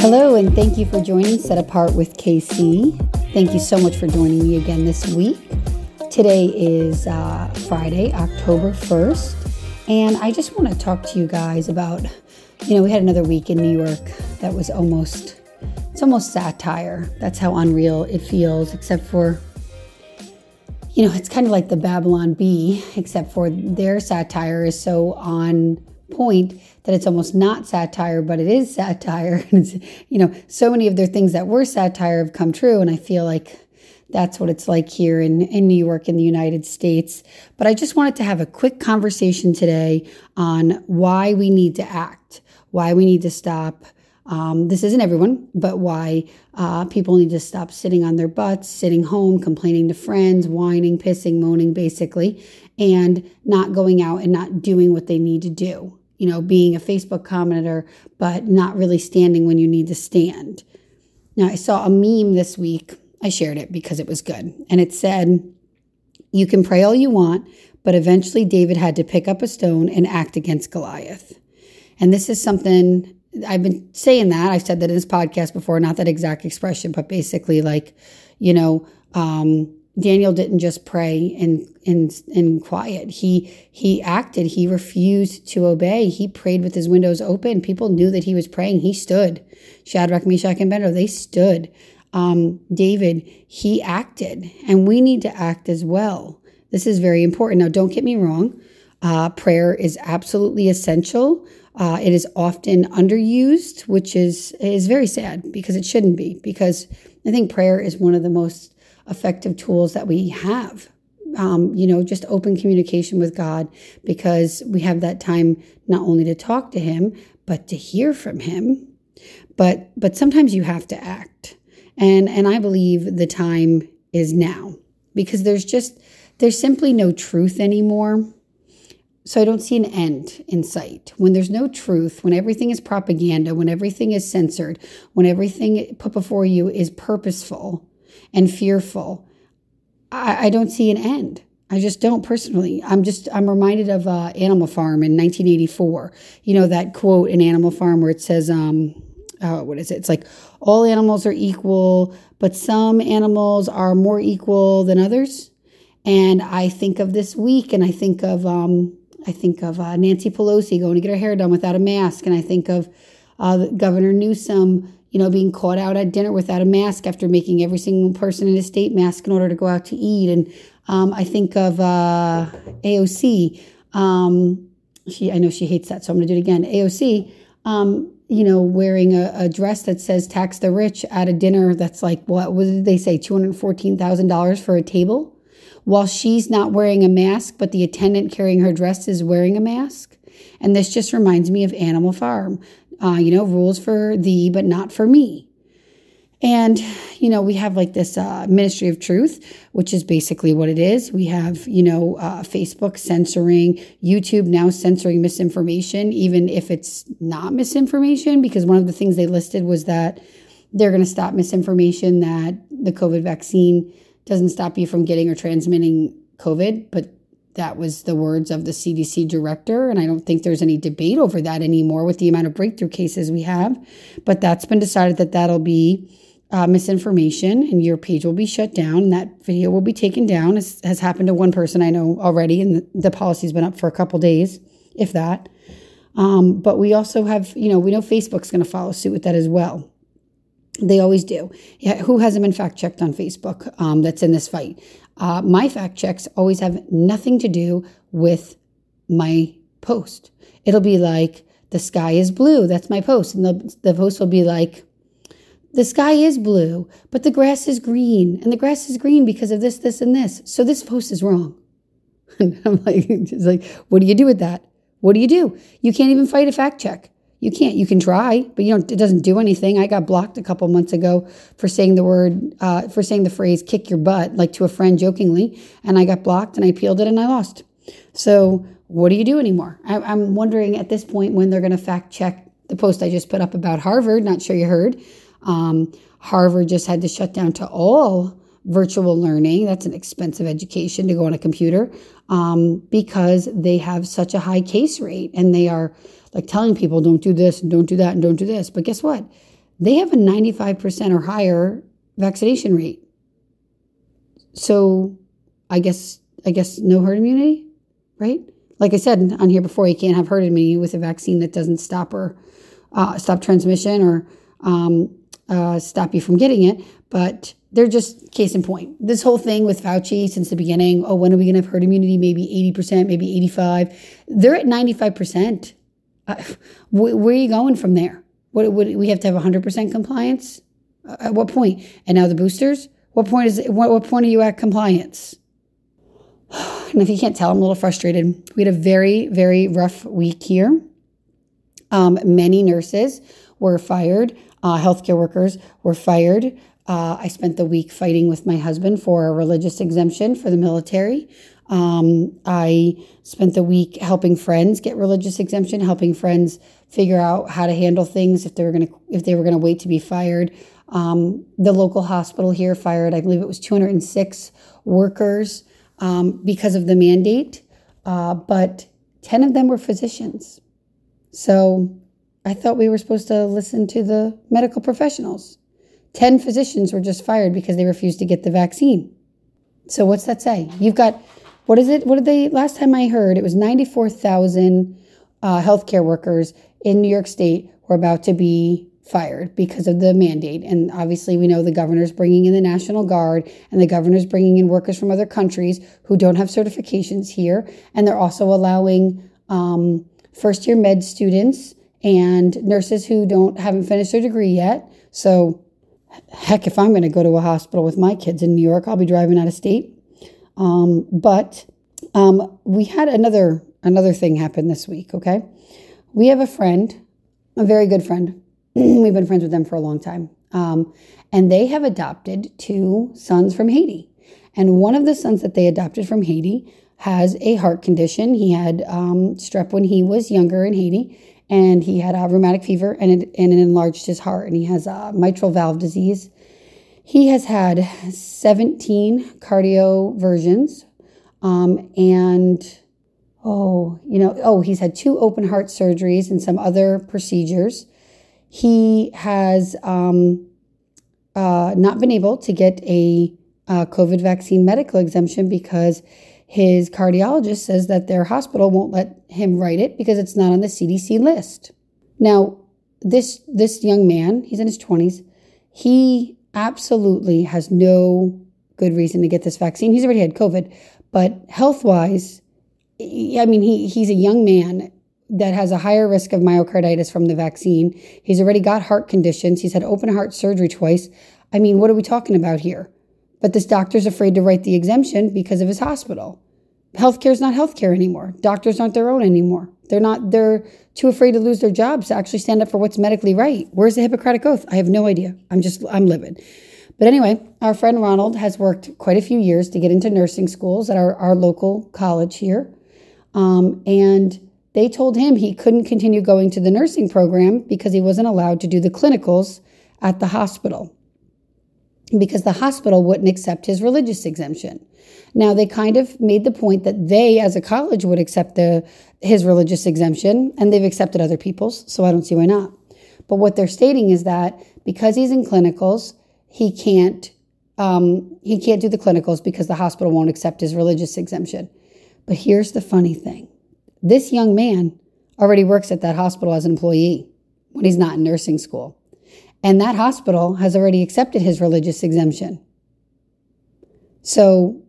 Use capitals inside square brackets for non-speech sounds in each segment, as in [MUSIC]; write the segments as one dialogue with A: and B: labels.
A: Hello, and thank you for joining Set Apart with KC. Thank you so much for joining me again this week. Today is uh, Friday, October 1st, and I just want to talk to you guys about you know, we had another week in New York that was almost, it's almost satire. That's how unreal it feels, except for, you know, it's kind of like the Babylon Bee, except for their satire is so on point that it's almost not satire, but it is satire. [LAUGHS] you know, so many of their things that were satire have come true. And I feel like that's what it's like here in, in New York in the United States. But I just wanted to have a quick conversation today on why we need to act why we need to stop. Um, this isn't everyone, but why uh, people need to stop sitting on their butts, sitting home, complaining to friends, whining, pissing, moaning, basically, and not going out and not doing what they need to do. You know, being a Facebook commenter, but not really standing when you need to stand. Now, I saw a meme this week. I shared it because it was good. And it said, You can pray all you want, but eventually David had to pick up a stone and act against Goliath. And this is something I've been saying that. I've said that in this podcast before, not that exact expression, but basically like, you know, um, Daniel didn't just pray in in in quiet. He he acted. He refused to obey. He prayed with his windows open. People knew that he was praying. He stood. Shadrach, Meshach, and Abednego, they stood. Um, David, he acted, and we need to act as well. This is very important. Now, don't get me wrong. Uh, prayer is absolutely essential. Uh, it is often underused, which is is very sad because it shouldn't be. Because I think prayer is one of the most effective tools that we have. Um, you know, just open communication with God because we have that time not only to talk to Him but to hear from Him. But but sometimes you have to act, and and I believe the time is now because there's just there's simply no truth anymore so I don't see an end in sight. When there's no truth, when everything is propaganda, when everything is censored, when everything put before you is purposeful and fearful, I, I don't see an end. I just don't personally. I'm just I'm reminded of uh, Animal Farm in 1984. You know that quote in Animal Farm where it says, um, uh, "What is it? It's like all animals are equal, but some animals are more equal than others." And I think of this week, and I think of um, I think of uh, Nancy Pelosi going to get her hair done without a mask, and I think of uh, Governor Newsom, you know, being caught out at dinner without a mask after making every single person in his state mask in order to go out to eat, and um, I think of uh, AOC. Um, she, I know she hates that, so I'm going to do it again. AOC, um, you know, wearing a, a, dress that says "tax the rich" at a dinner that's like what? What did they say? Two hundred fourteen thousand dollars for a table while she's not wearing a mask, but the attendant carrying her dress is wearing a mask. And this just reminds me of Animal Farm. Uh, you know, rules for thee, but not for me. And, you know, we have like this uh, Ministry of Truth, which is basically what it is. We have, you know, uh, Facebook censoring, YouTube now censoring misinformation, even if it's not misinformation, because one of the things they listed was that they're going to stop misinformation that the COVID vaccine doesn't stop you from getting or transmitting COVID, but that was the words of the CDC director. And I don't think there's any debate over that anymore with the amount of breakthrough cases we have. But that's been decided that that'll be uh, misinformation and your page will be shut down and that video will be taken down. As has happened to one person I know already, and the, the policy's been up for a couple days, if that. Um, but we also have, you know, we know Facebook's going to follow suit with that as well. They always do. Yeah, who hasn't been fact checked on Facebook um, that's in this fight? Uh, my fact checks always have nothing to do with my post. It'll be like, the sky is blue. That's my post. And the, the post will be like, the sky is blue, but the grass is green. And the grass is green because of this, this, and this. So this post is wrong. And [LAUGHS] I'm like, [LAUGHS] just like, what do you do with that? What do you do? You can't even fight a fact check. You can't. You can try, but you don't. It doesn't do anything. I got blocked a couple months ago for saying the word, uh, for saying the phrase "kick your butt" like to a friend jokingly, and I got blocked and I appealed it and I lost. So what do you do anymore? I, I'm wondering at this point when they're going to fact check the post I just put up about Harvard. Not sure you heard. Um, Harvard just had to shut down to all virtual learning. That's an expensive education to go on a computer um, because they have such a high case rate and they are like telling people, don't do this and don't do that and don't do this. But guess what? They have a 95% or higher vaccination rate. So I guess, I guess no herd immunity, right? Like I said on here before, you can't have herd immunity with a vaccine that doesn't stop or uh, stop transmission or um, uh, stop you from getting it. But they're just case in point. This whole thing with Fauci since the beginning, oh, when are we going to have herd immunity? Maybe 80%, maybe 85. They're at 95%. Uh, [LAUGHS] where are you going from there? What would we have to have 100% compliance? Uh, at what point? And now the boosters? What point is what, what point are you at compliance? [SIGHS] And if you can't tell, I'm a little frustrated. We had a very, very rough week here. Um, many nurses were fired. Uh, healthcare workers were fired. Uh, I spent the week fighting with my husband for a religious exemption for the military. Um, I spent the week helping friends get religious exemption, helping friends figure out how to handle things if they were going to if they were going to wait to be fired. Um, the local hospital here fired, I believe it was 206 workers um, because of the mandate, uh, but 10 of them were physicians. So I thought we were supposed to listen to the medical professionals. 10 physicians were just fired because they refused to get the vaccine. So what's that say? You've got, what is it? What did they, last time I heard, it was 94,000 uh, healthcare workers in New York State were about to be fired because of the mandate. And obviously, we know the governor's bringing in the National Guard and the governor's bringing in workers from other countries who don't have certifications here. And they're also allowing um, first year med students and nurses who don't haven't finished their degree yet. So heck, if I'm going to go to a hospital with my kids in New York, I'll be driving out of state. Um, but um, we had another another thing happen this week. Okay, we have a friend, a very good friend. [CLEARS THROAT] We've been friends with them for a long time, um, and they have adopted two sons from Haiti. And one of the sons that they adopted from Haiti has a heart condition. He had um, strep when he was younger in Haiti, and he had a rheumatic fever and it, and it enlarged his heart and he has a mitral valve disease. He has had 17 cardioversions um, and oh you know oh he's had two open heart surgeries and some other procedures. He has um, uh, not been able to get a, a covid vaccine medical exemption because his cardiologist says that their hospital won't let him write it because it's not on the CDC list. Now, this this young man, he's in his 20s, he absolutely has no good reason to get this vaccine. He's already had COVID, but health-wise, I mean, he he's a young man that has a higher risk of myocarditis from the vaccine. He's already got heart conditions. He's had open heart surgery twice. I mean, what are we talking about here? But this doctor's afraid to write the exemption because of his hospital healthcare is not healthcare anymore. Doctors aren't their own anymore. They're not, they're too afraid to lose their jobs to actually stand up for what's medically right. Where's the Hippocratic Oath? I have no idea. I'm just, I'm livid. But anyway, our friend Ronald has worked quite a few years to get into nursing schools at our, our local college here. Um, and they told him he couldn't continue going to the nursing program because he wasn't allowed to do the clinicals at the hospital because the hospital wouldn't accept his religious exemption. Now they kind of made the point that they, as a college, would accept the his religious exemption, and they've accepted other people's, so I don't see why not. But what they're stating is that because he's in clinicals, he can't um, he can't do the clinicals because the hospital won't accept his religious exemption. But here's the funny thing: this young man already works at that hospital as an employee when he's not in nursing school, and that hospital has already accepted his religious exemption. So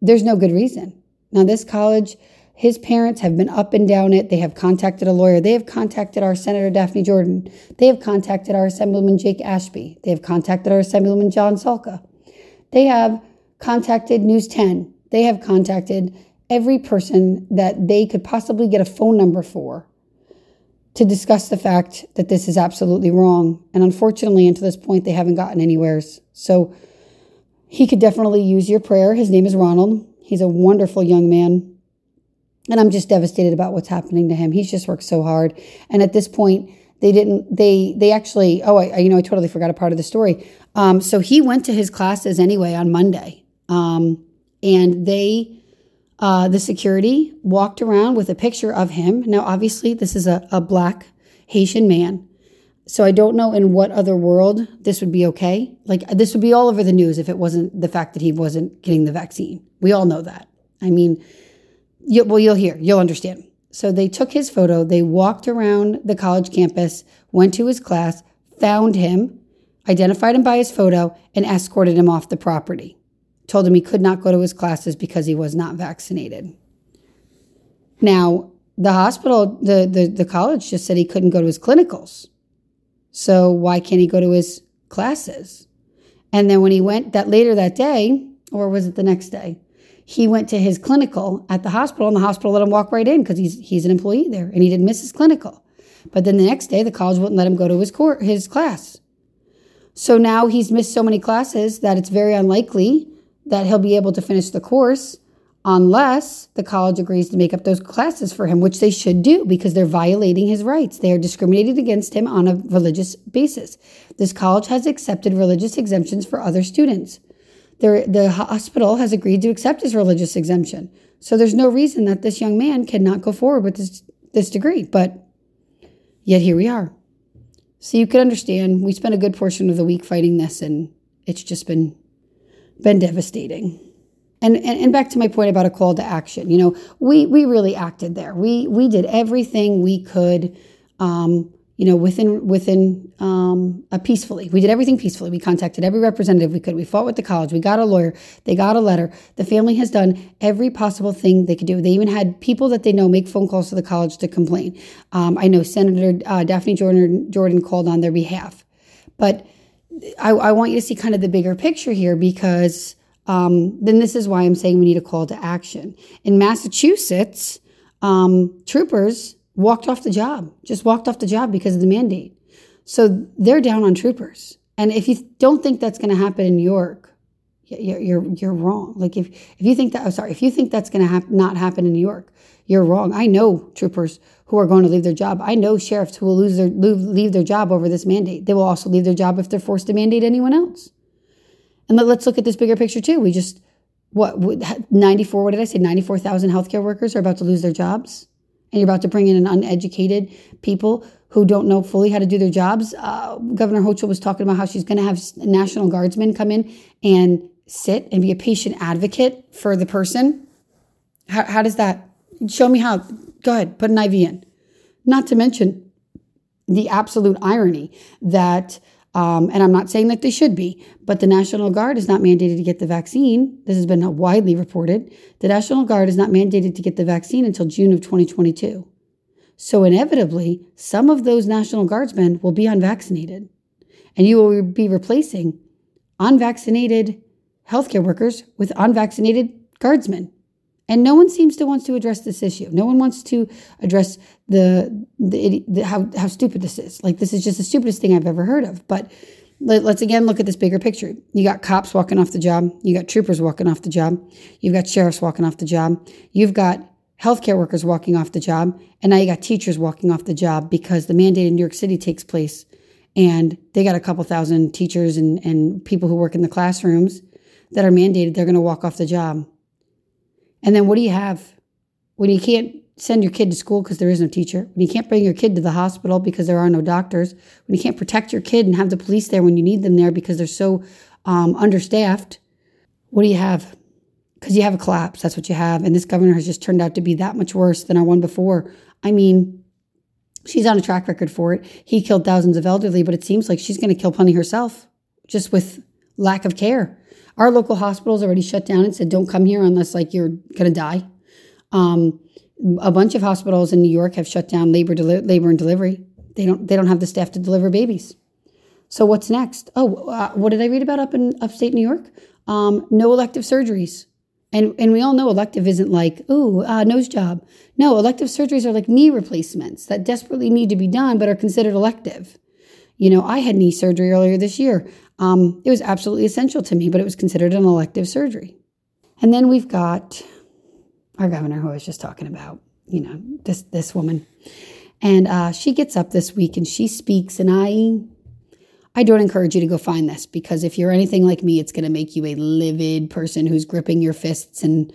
A: there's no good reason. Now, this college, his parents have been up and down it. They have contacted a lawyer. They have contacted our Senator Daphne Jordan. They have contacted our Assemblyman Jake Ashby. They have contacted our Assemblyman John Salka. They have contacted News 10. They have contacted every person that they could possibly get a phone number for to discuss the fact that this is absolutely wrong. And unfortunately, until this point, they haven't gotten anywheres. So, he could definitely use your prayer. His name is Ronald. He's a wonderful young man. And I'm just devastated about what's happening to him. He's just worked so hard. And at this point, they didn't, they, they actually, oh, I, you know, I totally forgot a part of the story. Um, so he went to his classes anyway on Monday. Um, and they, uh, the security walked around with a picture of him. Now, obviously, this is a, a black Haitian man. So I don't know in what other world this would be okay. Like this would be all over the news if it wasn't the fact that he wasn't getting the vaccine. We all know that. I mean, you, well, you'll hear, you'll understand. So they took his photo, they walked around the college campus, went to his class, found him, identified him by his photo, and escorted him off the property. Told him he could not go to his classes because he was not vaccinated. Now, the hospital, the, the, the college just said he couldn't go to his clinicals. So why can't he go to his classes? And then when he went that later that day, or was it the next day? He went to his clinical at the hospital, and the hospital let him walk right in because he's he's an employee there, and he didn't miss his clinical. But then the next day, the college wouldn't let him go to his court, his class. So now he's missed so many classes that it's very unlikely that he'll be able to finish the course unless the college agrees to make up those classes for him, which they should do because they're violating his rights. They are discriminating against him on a religious basis. This college has accepted religious exemptions for other students. The hospital has agreed to accept his religious exemption. So there's no reason that this young man cannot go forward with this, this degree. But yet here we are. So you can understand, we spent a good portion of the week fighting this, and it's just been been devastating. And, and, and back to my point about a call to action, you know, we we really acted there. We we did everything we could, um, you know, within within um, uh, peacefully. We did everything peacefully. We contacted every representative we could. We fought with the college. We got a lawyer. They got a letter. The family has done every possible thing they could do. They even had people that they know make phone calls to the college to complain. Um, I know Senator uh, Daphne Jordan Jordan called on their behalf, but I, I want you to see kind of the bigger picture here because um, then this is why I'm saying we need a call to action. In Massachusetts, um, troopers walked off the job, just walked off the job because of the mandate. So they're down on troopers. And if you don't think that's going to happen in New York, you're, you're, you're wrong. Like if, if you think that, I'm sorry, if you think that's going to hap- not happen in New York, you're wrong. I know troopers who are going to leave their job. I know sheriffs who will lose their leave their job over this mandate. They will also leave their job if they're forced to mandate anyone else. And let's look at this bigger picture too. We just what 94 what did I say 94,000 healthcare workers are about to lose their jobs and you're about to bring in an uneducated people who don't know fully how to do their jobs. Uh, Governor Hochul was talking about how she's going to have National Guardsmen come in and sit and be a patient advocate for the person. How, how does that show me how? Go ahead, put an IV in. Not to mention the absolute irony that, um, and I'm not saying that they should be, but the National Guard is not mandated to get the vaccine. This has been widely reported. The National Guard is not mandated to get the vaccine until June of 2022. So, inevitably, some of those National Guardsmen will be unvaccinated, and you will be replacing unvaccinated healthcare workers with unvaccinated guardsmen. And no one seems to want to address this issue. No one wants to address the, the, the how, how stupid this is. Like, this is just the stupidest thing I've ever heard of. But let, us again look at this bigger picture. You got cops walking off the job. You got troopers walking off the job. You've got sheriffs walking off the job. You've got healthcare workers walking off the job. And now you got teachers walking off the job because the mandate in New York City takes place. And they got a couple thousand teachers and, and people who work in the classrooms that are mandated, they're going to walk off the job. And then what do you have when you can't send your kid to school because there is no teacher, when you can't bring your kid to the hospital because there are no doctors, when you can't protect your kid and have the police there when you need them there because they're so um, understaffed, what do you have? Because you have a collapse. That's what you have. And this governor has just turned out to be that much worse than our one before. I mean, she's on a track record for it. He killed thousands of elderly, but it seems like she's going to kill plenty herself just with lack of care. Our local hospitals already shut down and said, don't come here unless like you're going to die. Um, a bunch of hospitals in New York have shut down labor, deli- labor and delivery. They don't, they don't have the staff to deliver babies. So what's next? Oh, uh, what did I read about up in upstate New York? Um, no elective surgeries. And, and we all know elective isn't like, oh, uh, nose job. No, elective surgeries are like knee replacements that desperately need to be done but are considered elective. You know, I had knee surgery earlier this year. Um, it was absolutely essential to me, but it was considered an elective surgery. And then we've got our governor, who I was just talking about, you know, this this woman, and uh, she gets up this week and she speaks, and I, I don't encourage you to go find this because if you're anything like me, it's going to make you a livid person who's gripping your fists and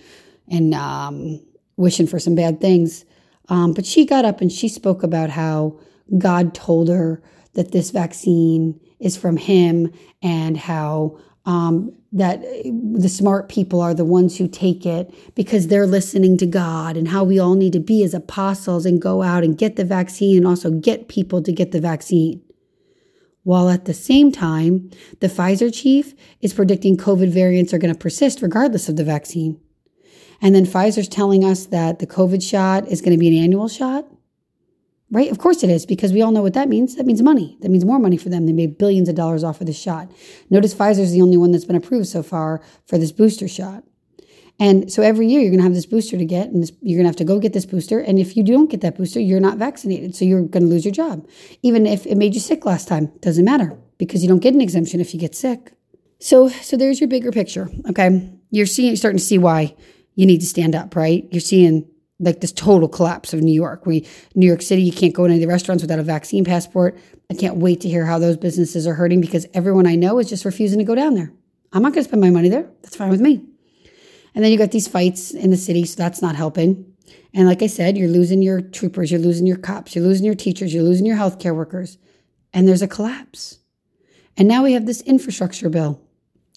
A: and um, wishing for some bad things. Um, but she got up and she spoke about how God told her that this vaccine is from Him and how um, that the smart people are the ones who take it because they're listening to God and how we all need to be as apostles and go out and get the vaccine and also get people to get the vaccine. While at the same time, the Pfizer chief is predicting COVID variants are going to persist regardless of the vaccine. And then Pfizer's telling us that the COVID shot is going to be an annual shot. Right? Of course it is, because we all know what that means. That means money. That means more money for them. They made billions of dollars off of this shot. Notice Pfizer's the only one that's been approved so far for this booster shot. And so every year you're going to have this booster to get, and this, you're going to have to go get this booster. And if you don't get that booster, you're not vaccinated. So you're going to lose your job. Even if it made you sick last time, doesn't matter because you don't get an exemption if you get sick. So, so there's your bigger picture. Okay. You're seeing, you're starting to see why you need to stand up, right? You're seeing like this total collapse of New York. We New York City, you can't go into the restaurants without a vaccine passport. I can't wait to hear how those businesses are hurting because everyone I know is just refusing to go down there. I'm not going to spend my money there. That's fine with me. And then you got these fights in the city, so that's not helping. And like I said, you're losing your troopers, you're losing your cops, you're losing your teachers, you're losing your healthcare workers. And there's a collapse. And now we have this infrastructure bill,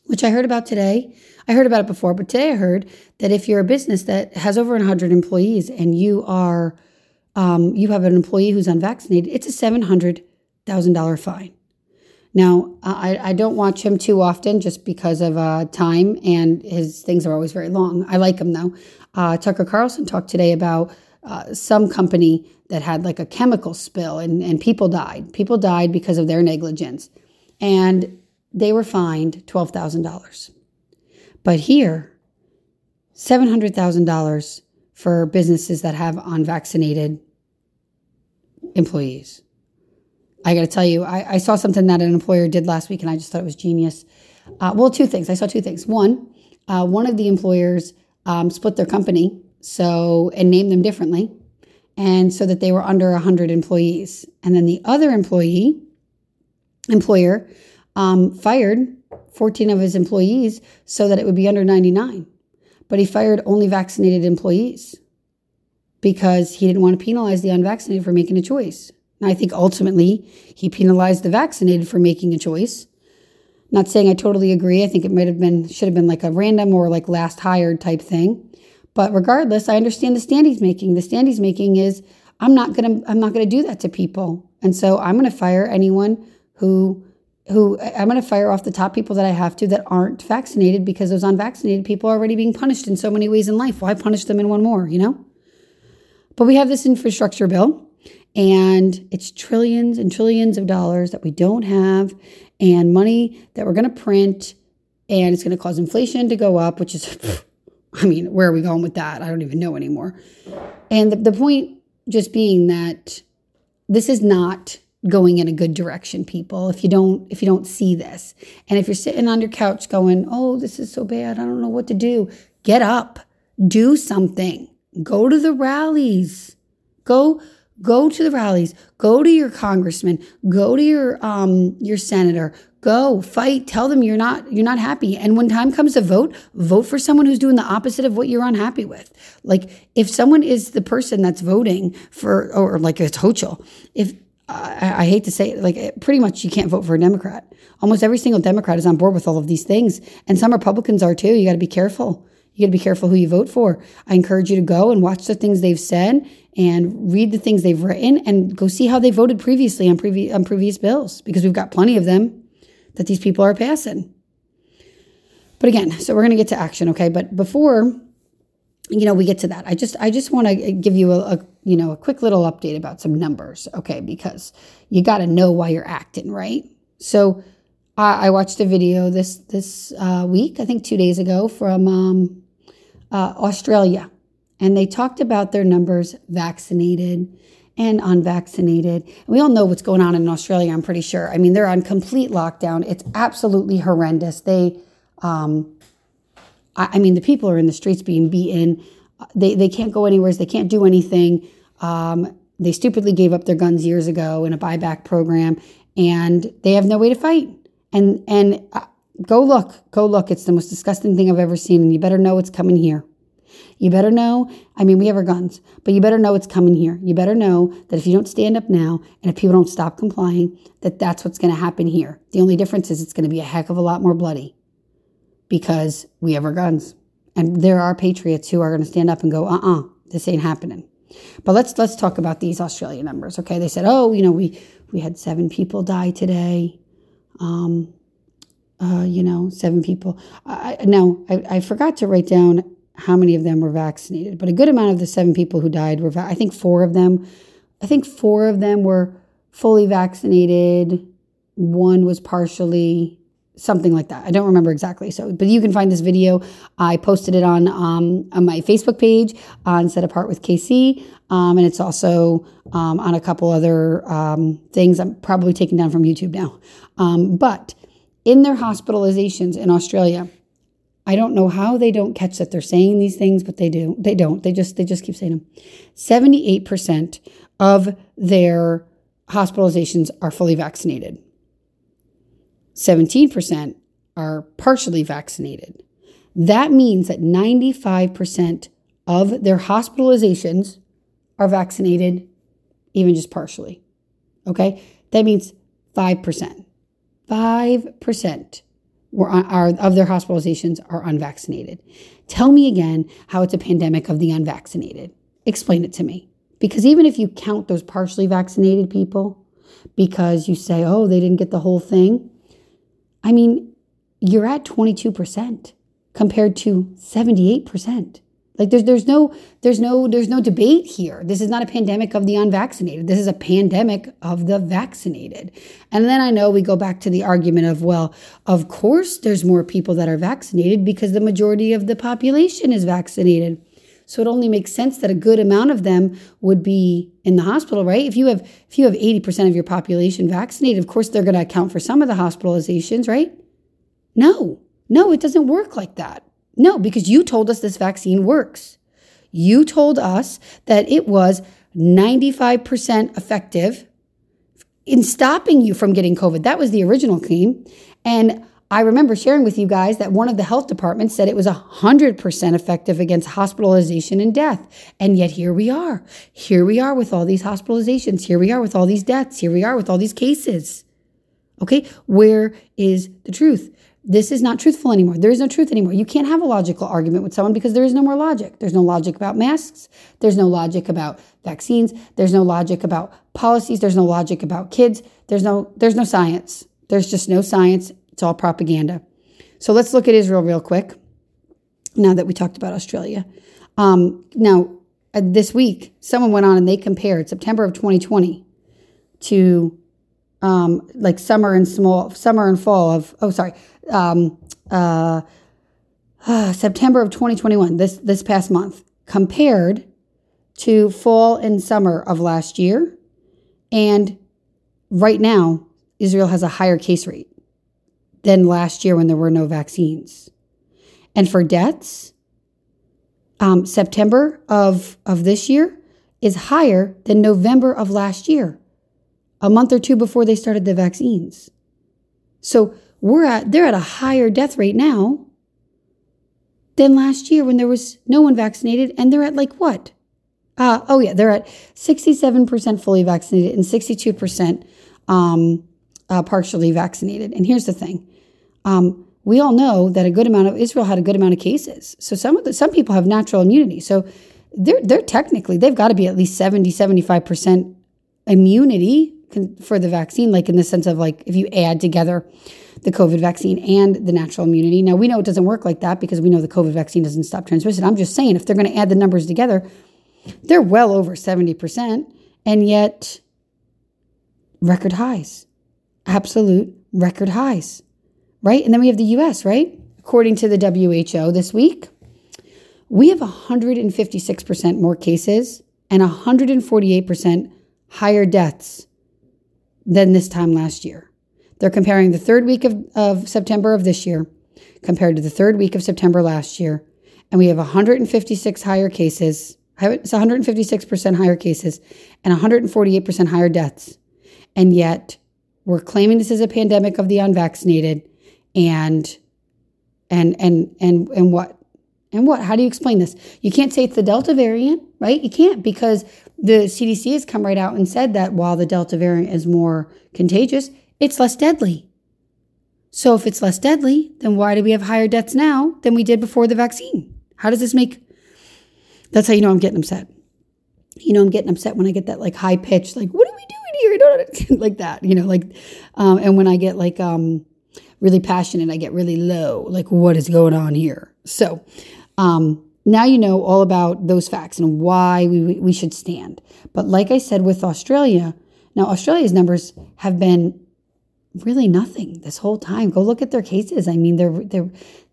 A: which I heard about today. I heard about it before, but today I heard that if you're a business that has over 100 employees and you are um, you have an employee who's unvaccinated, it's a $700,000 fine. Now, I, I don't watch him too often just because of uh, time, and his things are always very long. I like him though. Uh, Tucker Carlson talked today about uh, some company that had like a chemical spill and, and people died. People died because of their negligence. And they were fined $12,000. But here, $700,000 for businesses that have unvaccinated employees. I got to tell you, I, I, saw something that an employer did last week, and I just thought it was genius. Uh, well, two things. I saw two things. One, uh, one of the employers um, split their company so and named them differently, and so that they were under hundred employees. And then the other employee employer um, fired 14 of his employees so that it would be under 99. But he fired only vaccinated employees because he didn't want to penalize the unvaccinated for making a choice. I think ultimately he penalized the vaccinated for making a choice. Not saying I totally agree. I think it might have been, should have been like a random or like last hired type thing. But regardless, I understand the stand he's making. The stand he's making is I'm not gonna I'm not gonna do that to people. And so I'm gonna fire anyone who who I'm gonna fire off the top people that I have to that aren't vaccinated because those unvaccinated people are already being punished in so many ways in life. Why punish them in one more, you know? But we have this infrastructure bill and it's trillions and trillions of dollars that we don't have, and money that we're going to print, and it's going to cause inflation to go up, which is, [LAUGHS] I mean, where are we going with that? I don't even know anymore. And the, the point just being that this is not going in a good direction people if you don't if you don't see this and if you're sitting on your couch going oh this is so bad i don't know what to do get up do something go to the rallies go Go to the rallies. Go to your congressman. Go to your um your senator. Go fight. Tell them you're not you're not happy. And when time comes to vote, vote for someone who's doing the opposite of what you're unhappy with. Like if someone is the person that's voting for, or like it's Hochul, if I, I hate to say it, like eh, pretty much you can't vote for a Democrat. Almost every single Democrat is on board with all of these things, and some Republicans are too. You got to be careful. You got to be careful who you vote for. I encourage you to go and watch the things they've said and read the things they've written and go see how they voted previously on, previ- on previous bills because we've got plenty of them that these people are passing. But again, so we're going to get to action, okay? But before you know we get to that, I just I just want to give you a, a you know a quick little update about some numbers, okay? Because you got to know why you're acting, right? So I, I watched a video this this uh, week, I think two days ago, from um, uh, Australia, and they talked about their numbers vaccinated and unvaccinated. And we all know what's going on in Australia, I'm pretty sure. I mean, they're on complete lockdown. It's absolutely horrendous. They, um, I, I mean, the people are in the streets being beaten. They, they can't go anywhere. They can't do anything. Um, they stupidly gave up their guns years ago in a buyback program. and they have no way to fight. And and uh, go look, go look. It's the most disgusting thing I've ever seen, and you better know it's coming here. You better know, I mean, we have our guns, but you better know it's coming here. You better know that if you don't stand up now and if people don't stop complying, that that's what's going to happen here. The only difference is it's going to be a heck of a lot more bloody because we have our guns. And there are patriots who are going to stand up and go, uh uh this ain't happening. But let's let's talk about these Australian numbers. Okay, they said, oh, you know, we we had seven people die today. Um, uh, you know, seven people. I, now I, I forgot to write down how many of them were vaccinated, but a good amount of the seven people who died were. Va- I think four of them. I think four of them were fully vaccinated. One was partially something like that. I don't remember exactly. So, but you can find this video. I posted it on um, on my Facebook page on Set Apart with KC, um, and it's also um, on a couple other um, things. I'm probably taken down from YouTube now. Um, but in their hospitalizations in Australia, I don't know how they don't catch that they're saying these things, but they do. They don't. They just they just keep saying them. Seventy eight percent of their hospitalizations are fully vaccinated. 17% are partially vaccinated. That means that 95% of their hospitalizations are vaccinated, even just partially. Okay? That means 5%. 5% were, are, of their hospitalizations are unvaccinated. Tell me again how it's a pandemic of the unvaccinated. Explain it to me. Because even if you count those partially vaccinated people, because you say, oh, they didn't get the whole thing, I mean, you're at 22% compared to 78%. Like there's there's no there's no there's no debate here. This is not a pandemic of the unvaccinated. This is a pandemic of the vaccinated. And then I know we go back to the argument of well, of course there's more people that are vaccinated because the majority of the population is vaccinated. So it only makes sense that a good amount of them would be in the hospital, right? If you have if you have 80% of your population vaccinated, of course they're going to account for some of the hospitalizations, right? No. No, it doesn't work like that. No, because you told us this vaccine works. You told us that it was 95% effective in stopping you from getting COVID. That was the original claim. And I remember sharing with you guys that one of the health departments said it was 100% effective against hospitalization and death. And yet here we are. Here we are with all these hospitalizations. Here we are with all these deaths. Here we are with all these cases. Okay, where is the truth? This is not truthful anymore. There is no truth anymore. You can't have a logical argument with someone because there is no more logic. There's no logic about masks. There's no logic about vaccines. There's no logic about policies. There's no logic about kids. There's no there's no science. There's just no science it's all propaganda. So let's look at Israel real quick. Now that we talked about Australia, um, now uh, this week someone went on and they compared September of 2020 to um, like summer and small summer and fall of oh sorry um, uh, uh, [SIGHS] September of 2021 this this past month compared to fall and summer of last year and right now Israel has a higher case rate than last year when there were no vaccines. And for deaths, um, September of, of this year is higher than November of last year, a month or two before they started the vaccines. So we're at they're at a higher death rate now than last year when there was no one vaccinated, and they're at like what? Uh, oh yeah, they're at 67% fully vaccinated and 62% um, uh, partially vaccinated. And here's the thing um, we all know that a good amount of Israel had a good amount of cases. So some of the, some people have natural immunity. So they're they're technically they've got to be at least 70 75% immunity for the vaccine like in the sense of like if you add together the covid vaccine and the natural immunity now we know it doesn't work like that because we know the covid vaccine doesn't stop transmission i'm just saying if they're going to add the numbers together they're well over 70% and yet record highs absolute record highs, right? And then we have the US, right? According to the WHO this week, we have 156% more cases and 148% higher deaths than this time last year. They're comparing the third week of, of September of this year compared to the third week of September last year. And we have 156 higher cases. It's 156% higher cases and 148% higher deaths. And yet we're claiming this is a pandemic of the unvaccinated and and and and and what and what? How do you explain this? You can't say it's the delta variant right? You can't because the cdc has come right out and said that while the delta variant is more contagious it's less deadly. So if it's less deadly then why do we have higher deaths now than we did before the vaccine? How does this make that's how you know i'm getting upset. You know i'm getting upset when i get that like high pitch like what are we doing here? [LAUGHS] Like that you know like um, and when i get like um really passionate, I get really low. Like, what is going on here? So, um, now you know all about those facts and why we, we should stand. But like I said with Australia, now Australia's numbers have been really nothing this whole time. Go look at their cases. I mean, they're they're.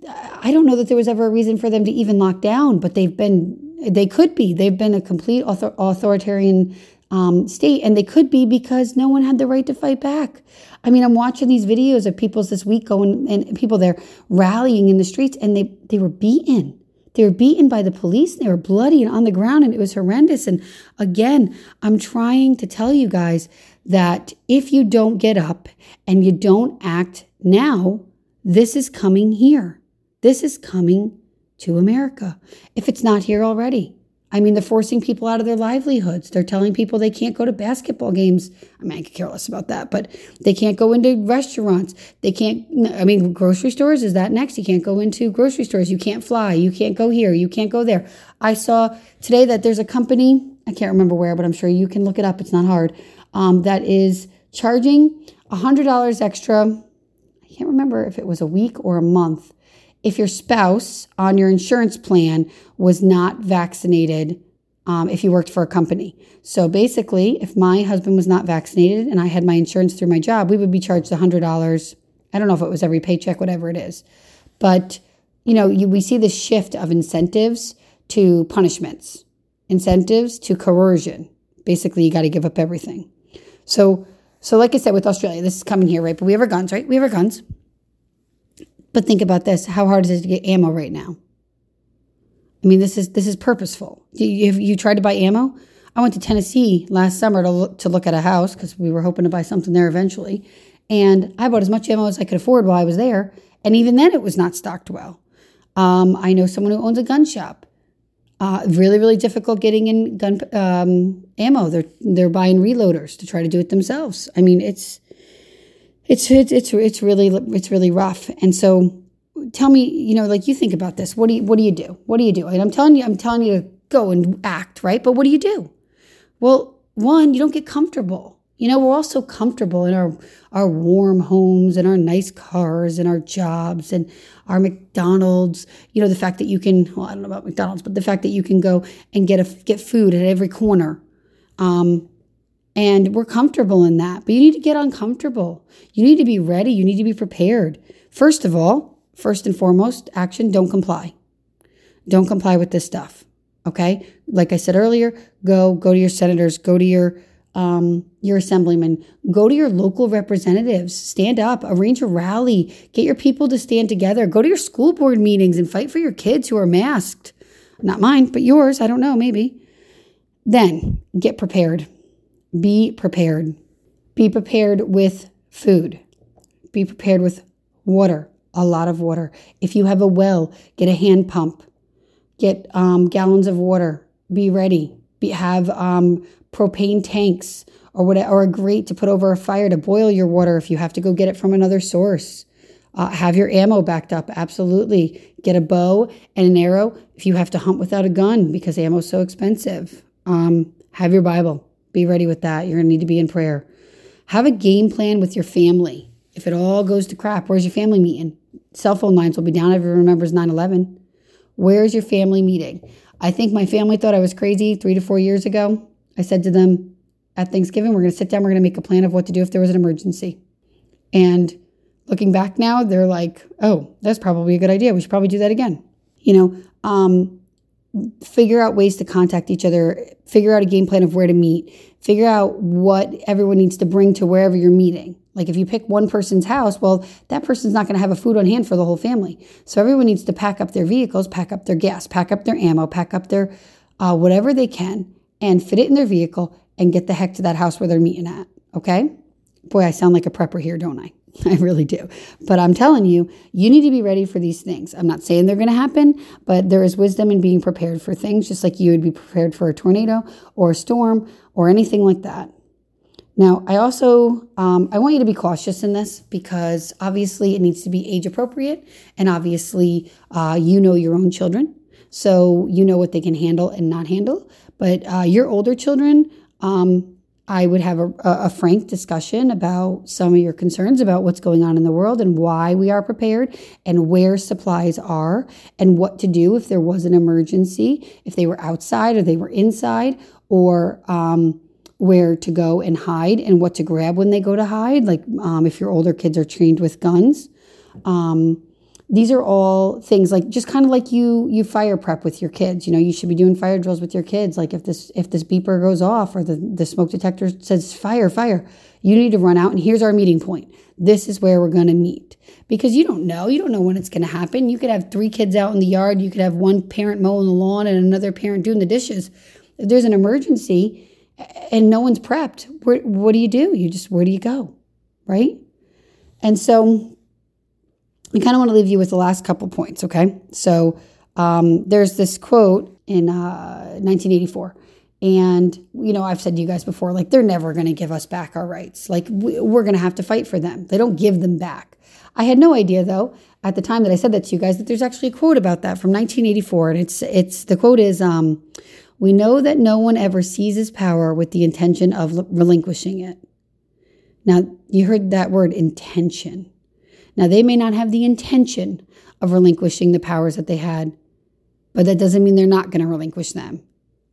A: I don't know that there was ever a reason for them to even lock down, but they've been. They could be. They've been a complete author, authoritarian um, state, and they could be because no one had the right to fight back. I mean, I'm watching these videos of people this week going and people there rallying in the streets, and they they were beaten. They were beaten by the police. They were bloody and on the ground, and it was horrendous. And again, I'm trying to tell you guys that if you don't get up and you don't act now, this is coming here. This is coming to America. If it's not here already. I mean, they're forcing people out of their livelihoods. They're telling people they can't go to basketball games. I mean, I could care less about that, but they can't go into restaurants. They can't, I mean, grocery stores, is that next? You can't go into grocery stores. You can't fly. You can't go here. You can't go there. I saw today that there's a company, I can't remember where, but I'm sure you can look it up. It's not hard, um, that is charging $100 extra. I can't remember if it was a week or a month if your spouse on your insurance plan was not vaccinated um, if you worked for a company. So basically, if my husband was not vaccinated and I had my insurance through my job, we would be charged $100. I don't know if it was every paycheck, whatever it is. But, you know, you, we see this shift of incentives to punishments, incentives to coercion. Basically, you got to give up everything. So, so like I said with Australia, this is coming here, right? But we have our guns, right? We have our guns. But think about this: how hard is it to get ammo right now? I mean, this is this is purposeful. You, you tried to buy ammo? I went to Tennessee last summer to look, to look at a house because we were hoping to buy something there eventually, and I bought as much ammo as I could afford while I was there. And even then, it was not stocked well. Um, I know someone who owns a gun shop. Uh, really, really difficult getting in gun um, ammo. They're they're buying reloaders to try to do it themselves. I mean, it's it's it's it's it's really it's really rough. And so tell me, you know, like you think about this. What do you what do you do? What do you do? And I'm telling you, I'm telling you to go and act, right? But what do you do? Well, one, you don't get comfortable. You know, we're all so comfortable in our our warm homes and our nice cars and our jobs and our McDonald's. You know, the fact that you can well, I don't know about McDonald's, but the fact that you can go and get a get food at every corner. Um, and we're comfortable in that. But you need to get uncomfortable. You need to be ready. You need to be prepared. First of all, first and foremost, action don't comply. Don't comply with this stuff. Okay? Like I said earlier, go go to your senators, go to your um, your assemblyman, go to your local representatives, stand up, arrange a rally, get your people to stand together, go to your school board meetings and fight for your kids who are masked. Not mine, but yours. I don't know, maybe. Then get prepared. Be prepared. Be prepared with food. Be prepared with water, a lot of water. If you have a well, get a hand pump. Get um, gallons of water. Be ready. Be, have um, propane tanks or what, or a grate to put over a fire to boil your water if you have to go get it from another source. Uh, have your ammo backed up. Absolutely. Get a bow and an arrow if you have to hunt without a gun because ammo is so expensive. Um, have your Bible. Be ready with that. You're going to need to be in prayer. Have a game plan with your family. If it all goes to crap, where's your family meeting? Cell phone lines will be down. Everyone remembers 9 11. Where's your family meeting? I think my family thought I was crazy three to four years ago. I said to them at Thanksgiving, we're going to sit down, we're going to make a plan of what to do if there was an emergency. And looking back now, they're like, oh, that's probably a good idea. We should probably do that again. You know, um, figure out ways to contact each other, figure out a game plan of where to meet, figure out what everyone needs to bring to wherever you're meeting. Like if you pick one person's house, well, that person's not going to have a food on hand for the whole family. So everyone needs to pack up their vehicles, pack up their gas, pack up their ammo, pack up their uh, whatever they can, and fit it in their vehicle and get the heck to that house where they're meeting at. Okay? Boy, I sound like a prepper here, don't I? [LAUGHS] I really do. But I'm telling you, you need to be ready for these things. I'm not saying they're going to happen, but there is wisdom in being prepared for things, just like you would be prepared for a tornado or a storm or anything like that. Now, I also um, I want you to be cautious in this because obviously it needs to be age appropriate, and obviously uh, you know your own children, so you know what they can handle and not handle. But uh, your older children, um, I would have a, a, frank discussion about some of your concerns about what's going on in the world and why we are prepared and where supplies are and what to do if there was an emergency, if they were outside or they were inside, or um, where to go and hide and what to grab when they go to hide. Like um, if your older kids are trained with guns. Um, these are all things like just kind of like you you fire prep with your kids you know you should be doing fire drills with your kids like if this if this beeper goes off or the, the smoke detector says fire fire you need to run out and here's our meeting point. This is where we're going to meet. Because you don't know you don't know when it's going to happen. You could have three kids out in the yard you could have one parent mowing the lawn and another parent doing the dishes. If there's an emergency and no one's prepped where, what do you do? You just where do you go? Right? And so I kind of want to leave you with the last couple points, okay? So um, there's this quote in uh, 1984. And, you know, I've said to you guys before, like, they're never going to give us back our rights. Like, we're going to have to fight for them. They don't give them back. I had no idea, though, at the time that I said that to you guys, that there's actually a quote about that from 1984. And it's, it's the quote is, um, we know that no one ever seizes power with the intention of relinquishing it. Now, you heard that word intention. Now, they may not have the intention of relinquishing the powers that they had, but that doesn't mean they're not going to relinquish them.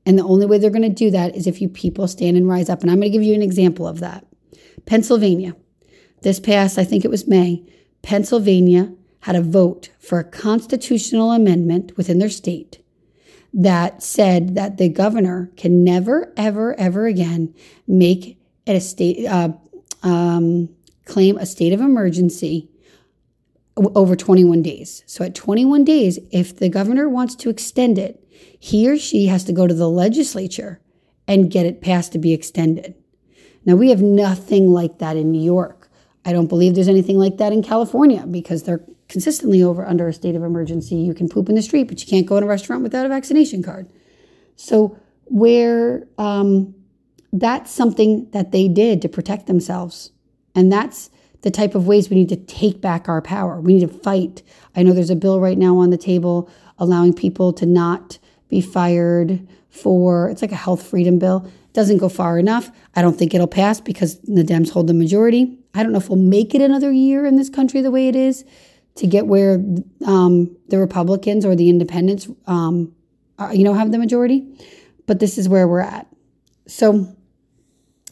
A: And the only way they're going to do that is if you people stand and rise up. And I'm going to give you an example of that. Pennsylvania, this past, I think it was May, Pennsylvania had a vote for a constitutional amendment within their state that said that the governor can never, ever, ever again make a state uh, um, claim a state of emergency over 21 days. So at 21 days, if the governor wants to extend it, he or she has to go to the legislature and get it passed to be extended. Now, we have nothing like that in New York. I don't believe there's anything like that in California because they're consistently over under a state of emergency. You can poop in the street, but you can't go in a restaurant without a vaccination card. So, where um, that's something that they did to protect themselves. And that's the type of ways we need to take back our power. We need to fight. I know there's a bill right now on the table allowing people to not be fired for it's like a health freedom bill. It doesn't go far enough. I don't think it'll pass because the Dems hold the majority. I don't know if we'll make it another year in this country the way it is to get where um, the Republicans or the Independents, um, are, you know, have the majority. But this is where we're at. So,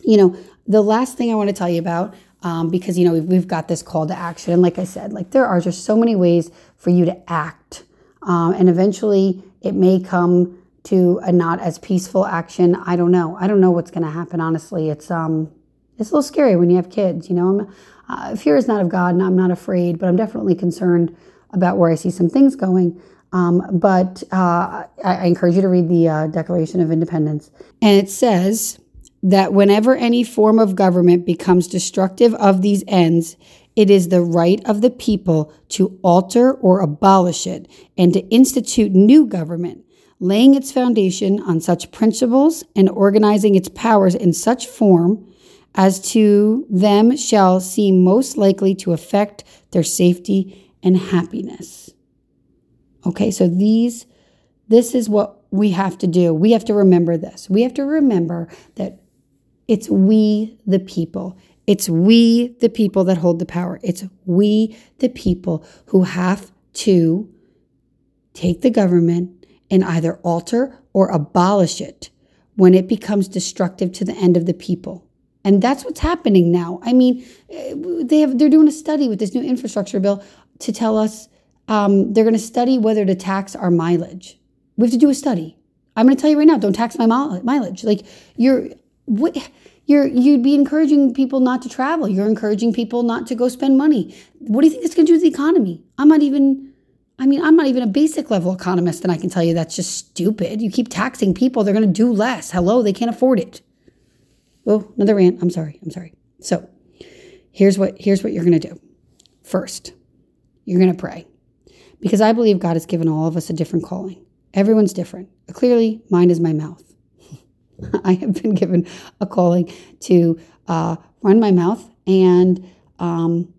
A: you know, the last thing I want to tell you about um, because you know we've, we've, got this call to action. And like i said like there are just so many ways for you to act. Um, and eventually it may come to a not as peaceful action. I don't know. I don't know what's going to happen honestly. It's um it's a little scary when you have kids you know? Uh, fear is not of god and i'm not afraid but i'm definitely concerned about where i see some things going. Um, but uh, I, I, encourage you to read the uh, declaration of independence. And it says that whenever any form of government becomes destructive of these ends, it is the right of the people to alter or abolish it and to institute new government, laying its foundation on such principles and organizing its powers in such form as to them shall seem most likely to affect their safety and happiness. Okay, so these this is what we have to do. We have to remember this. We have to remember that it's we, the people. It's we, the people, that hold the power. It's we, the people, who have to take the government and either alter or abolish it when it becomes destructive to the end of the people. And that's what's happening now. I mean, they have they're doing a study with this new infrastructure bill to tell us um, they're going to study whether to tax our mileage. We have to do a study. I'm going to tell you right now, don't tax my mileage. Like you're what you're you'd be encouraging people not to travel. You're encouraging people not to go spend money. What do you think it's going to do to the economy? I'm not even I mean, I'm not even a basic level economist and I can tell you that's just stupid. You keep taxing people, they're going to do less. Hello, they can't afford it. Oh, another rant. I'm sorry. I'm sorry. So, here's what here's what you're going to do. First, you're going to pray. Because I believe God has given all of us a different calling. Everyone's different. Clearly, mine is my mouth. [LAUGHS] I have been given a calling to uh, run my mouth, and um,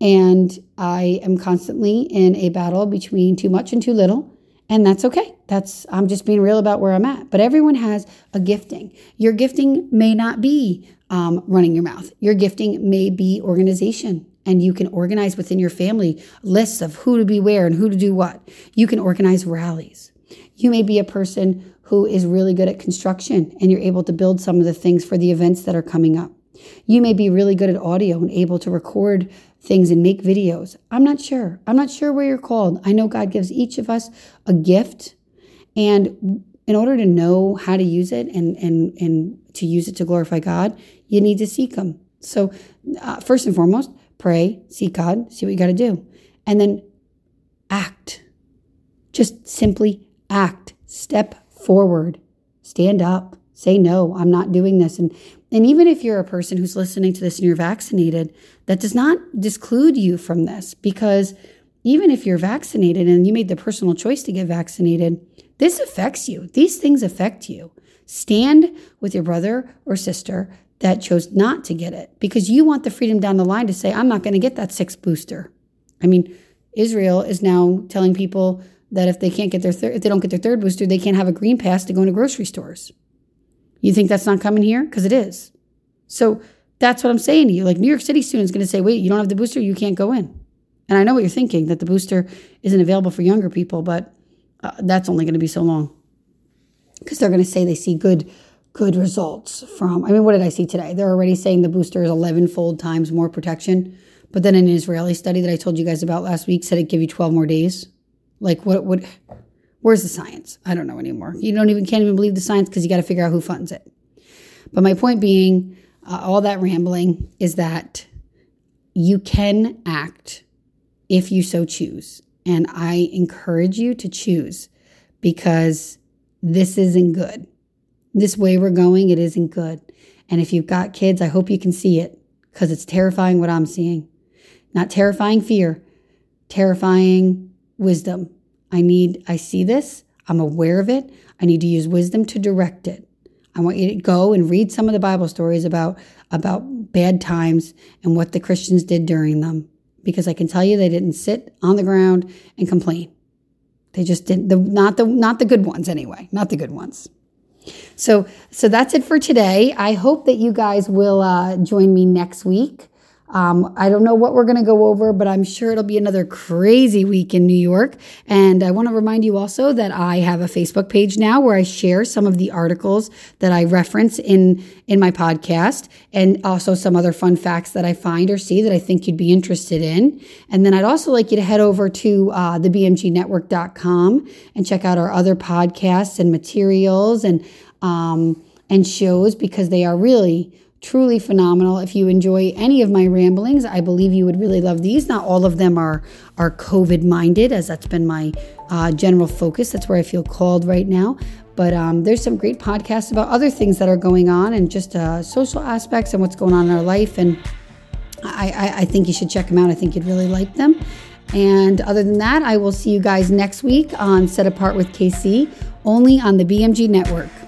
A: and I am constantly in a battle between too much and too little, and that's okay. That's I'm just being real about where I'm at. But everyone has a gifting. Your gifting may not be um, running your mouth. Your gifting may be organization and you can organize within your family lists of who to be where and who to do what. You can organize rallies. You may be a person who is really good at construction and you're able to build some of the things for the events that are coming up. You may be really good at audio and able to record things and make videos. I'm not sure. I'm not sure where you're called. I know God gives each of us a gift. And in order to know how to use it and, and, and to use it to glorify God, you need to seek Him. So, uh, first and foremost, pray, seek God, see what you got to do. And then act. Just simply act. Step forward. Stand up. Say no, I'm not doing this. And and even if you're a person who's listening to this and you're vaccinated, that does not disclude you from this because even if you're vaccinated and you made the personal choice to get vaccinated, this affects you. These things affect you. Stand with your brother or sister that chose not to get it because you want the freedom down the line to say, I'm not going to get that sixth booster. I mean, Israel is now telling people that if they can't get their thir- if they don't get their third booster, they can't have a green pass to go into grocery stores. You think that's not coming here? Because it is. So that's what I'm saying to you. Like New York City students going to say, wait, you don't have the booster, you can't go in. And I know what you're thinking that the booster isn't available for younger people, but uh, that's only going to be so long because they're going to say they see good good results from. I mean, what did I see today? They're already saying the booster is 11 fold times more protection. But then an Israeli study that I told you guys about last week said it give you 12 more days. Like, what would, where's the science? I don't know anymore. You don't even, can't even believe the science because you got to figure out who funds it. But my point being, uh, all that rambling is that you can act if you so choose. And I encourage you to choose because this isn't good this way we're going, it isn't good. And if you've got kids, I hope you can see it because it's terrifying what I'm seeing. Not terrifying fear, terrifying wisdom. I need, I see this, I'm aware of it. I need to use wisdom to direct it. I want you to go and read some of the Bible stories about, about bad times and what the Christians did during them. Because I can tell you they didn't sit on the ground and complain. They just didn't, the, not, the, not the good ones anyway, not the good ones. So, so that's it for today. I hope that you guys will uh, join me next week. Um, I don't know what we're going to go over, but I'm sure it'll be another crazy week in New York. And I want to remind you also that I have a Facebook page now where I share some of the articles that I reference in in my podcast, and also some other fun facts that I find or see that I think you'd be interested in. And then I'd also like you to head over to uh, thebmgnetwork.com and check out our other podcasts and materials and um, and shows because they are really truly phenomenal. If you enjoy any of my ramblings, I believe you would really love these. Not all of them are are COVID minded, as that's been my uh, general focus. That's where I feel called right now. But um, there's some great podcasts about other things that are going on and just uh, social aspects and what's going on in our life. And I, I, I think you should check them out. I think you'd really like them. And other than that, I will see you guys next week on Set Apart with KC, only on the BMG Network.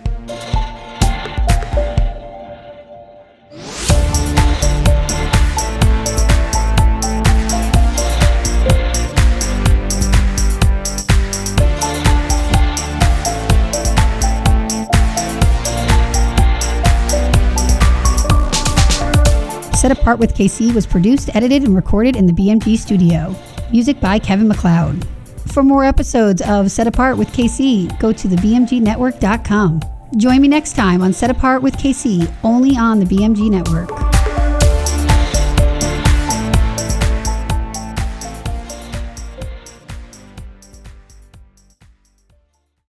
A: Set Apart with KC was produced, edited, and recorded in the BMG studio. Music by Kevin MacLeod. For more episodes of Set Apart with KC, go to thebmgnetwork.com. Join me next time on Set Apart with KC, only on the BMG Network.